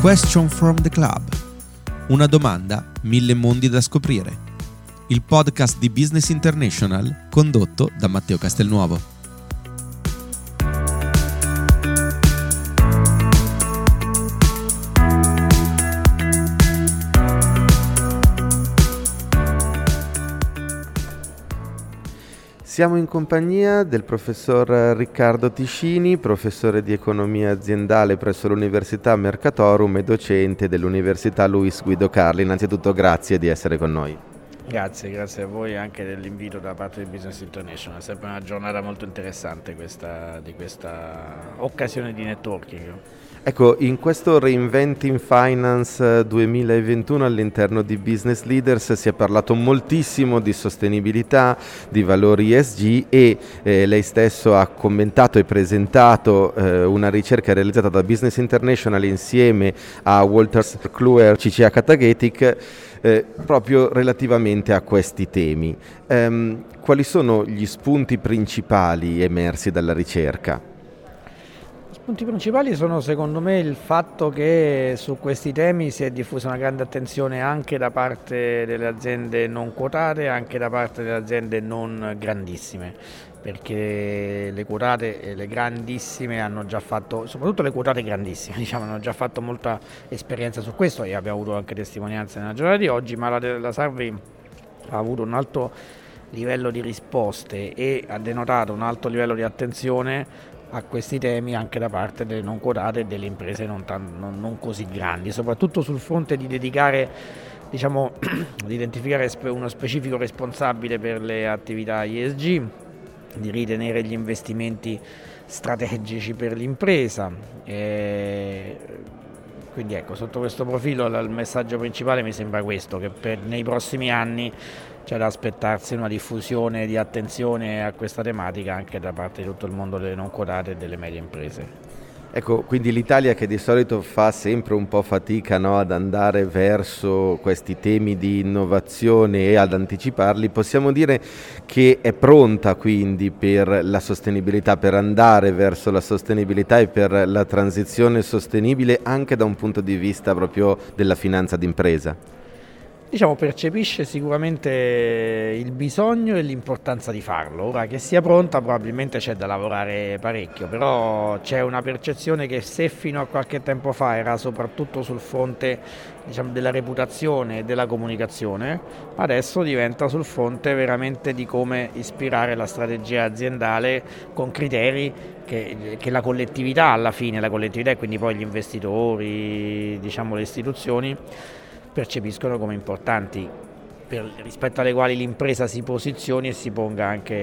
Question from the Club. Una domanda, mille mondi da scoprire. Il podcast di Business International condotto da Matteo Castelnuovo. Siamo in compagnia del professor Riccardo Tiscini, professore di economia aziendale presso l'Università Mercatorum e docente dell'Università Luis Guido Carli. Innanzitutto grazie di essere con noi. Grazie, grazie a voi anche dell'invito da parte di Business International. È sempre una giornata molto interessante questa, di questa occasione di networking. Ecco, in questo Reinventing Finance 2021 all'interno di Business Leaders si è parlato moltissimo di sostenibilità, di valori ESG e eh, lei stesso ha commentato e presentato eh, una ricerca realizzata da Business International insieme a Walter Kluwer, CCA Katagetic, eh, proprio relativamente a questi temi. Um, quali sono gli spunti principali emersi dalla ricerca? Punti principali sono secondo me il fatto che su questi temi si è diffusa una grande attenzione anche da parte delle aziende non quotate, anche da parte delle aziende non grandissime, perché le quotate e le grandissime hanno già fatto, soprattutto le quotate grandissime, diciamo, hanno già fatto molta esperienza su questo e abbiamo avuto anche testimonianze nella giornata di oggi, ma la, la Sarvi ha avuto un alto livello di risposte e ha denotato un alto livello di attenzione a questi temi anche da parte delle non quotate e delle imprese non, tan- non, non così grandi, soprattutto sul fronte di dedicare, diciamo, di identificare uno specifico responsabile per le attività ISG, di ritenere gli investimenti strategici per l'impresa. E quindi ecco, sotto questo profilo il messaggio principale mi sembra questo, che per, nei prossimi anni c'è da aspettarsi una diffusione di attenzione a questa tematica anche da parte di tutto il mondo delle non quotate e delle medie imprese. Ecco, quindi l'Italia che di solito fa sempre un po' fatica no, ad andare verso questi temi di innovazione e ad anticiparli, possiamo dire che è pronta quindi per la sostenibilità, per andare verso la sostenibilità e per la transizione sostenibile anche da un punto di vista proprio della finanza d'impresa? Diciamo, percepisce sicuramente il bisogno e l'importanza di farlo. Ora che sia pronta probabilmente c'è da lavorare parecchio, però c'è una percezione che se fino a qualche tempo fa era soprattutto sul fronte diciamo, della reputazione e della comunicazione, adesso diventa sul fronte veramente di come ispirare la strategia aziendale con criteri che, che la collettività alla fine, la collettività e quindi poi gli investitori, diciamo, le istituzioni, percepiscono come importanti per, rispetto alle quali l'impresa si posizioni e si ponga anche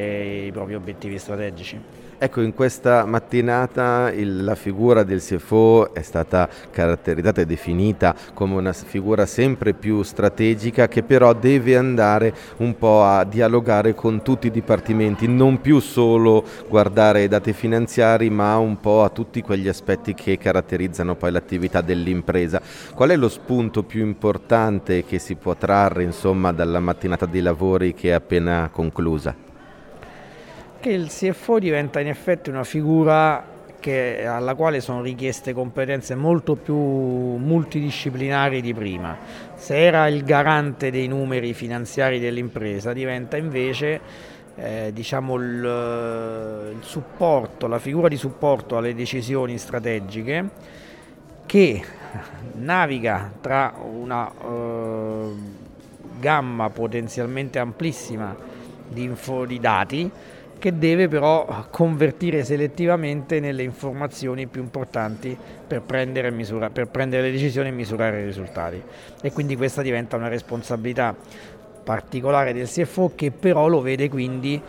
i propri obiettivi strategici. Ecco, in questa mattinata il, la figura del CFO è stata caratterizzata e definita come una figura sempre più strategica che però deve andare un po' a dialogare con tutti i dipartimenti, non più solo guardare ai dati finanziari, ma un po' a tutti quegli aspetti che caratterizzano poi l'attività dell'impresa. Qual è lo spunto più importante che si può trarre insomma, dalla mattinata di lavori che è appena conclusa? Che il CFO diventa in effetti una figura che, alla quale sono richieste competenze molto più multidisciplinari di prima. Se era il garante dei numeri finanziari dell'impresa, diventa invece eh, diciamo il, il supporto, la figura di supporto alle decisioni strategiche che naviga tra una eh, gamma potenzialmente amplissima di, info, di dati che deve però convertire selettivamente nelle informazioni più importanti per prendere, misura, per prendere le decisioni e misurare i risultati. E quindi questa diventa una responsabilità particolare del CFO che però lo vede quindi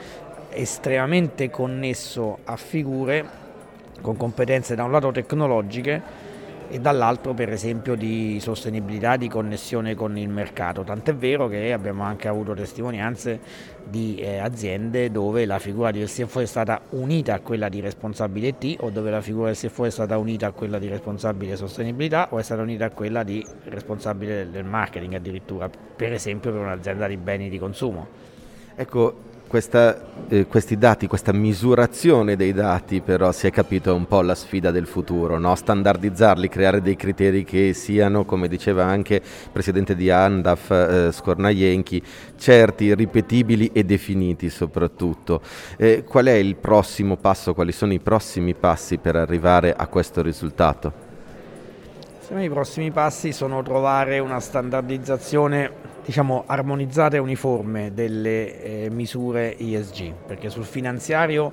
estremamente connesso a figure con competenze da un lato tecnologiche e dall'altro per esempio di sostenibilità, di connessione con il mercato. Tant'è vero che abbiamo anche avuto testimonianze di eh, aziende dove la figura del CFO è stata unita a quella di responsabile T o dove la figura del CFO è stata unita a quella di responsabile sostenibilità o è stata unita a quella di responsabile del marketing addirittura, per esempio per un'azienda di beni di consumo. Ecco, Questa, eh, questi dati, questa misurazione dei dati però si è capito un po' la sfida del futuro, no? standardizzarli, creare dei criteri che siano, come diceva anche il presidente di Andaf eh, Scornaienchi, certi, ripetibili e definiti soprattutto. Eh, qual è il prossimo passo, quali sono i prossimi passi per arrivare a questo risultato? I prossimi passi sono trovare una standardizzazione diciamo, armonizzata e uniforme delle eh, misure ESG, perché sul finanziario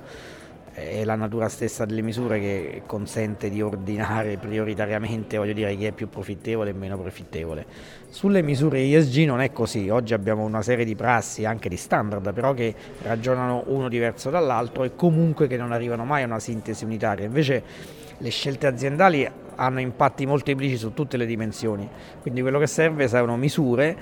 è la natura stessa delle misure che consente di ordinare prioritariamente voglio dire, chi è più profittevole e meno profittevole. Sulle misure ESG non è così, oggi abbiamo una serie di prassi, anche di standard, però che ragionano uno diverso dall'altro e comunque che non arrivano mai a una sintesi unitaria. Invece le scelte aziendali hanno impatti molteplici su tutte le dimensioni, quindi quello che serve sono misure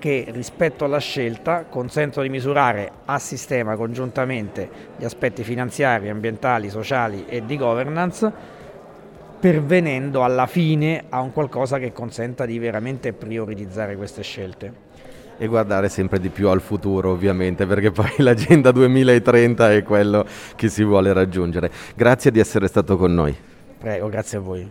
che rispetto alla scelta consentono di misurare a sistema congiuntamente gli aspetti finanziari, ambientali, sociali e di governance, pervenendo alla fine a un qualcosa che consenta di veramente prioritizzare queste scelte. E guardare sempre di più al futuro ovviamente, perché poi l'agenda 2030 è quello che si vuole raggiungere. Grazie di essere stato con noi. Prego, grazie a voi.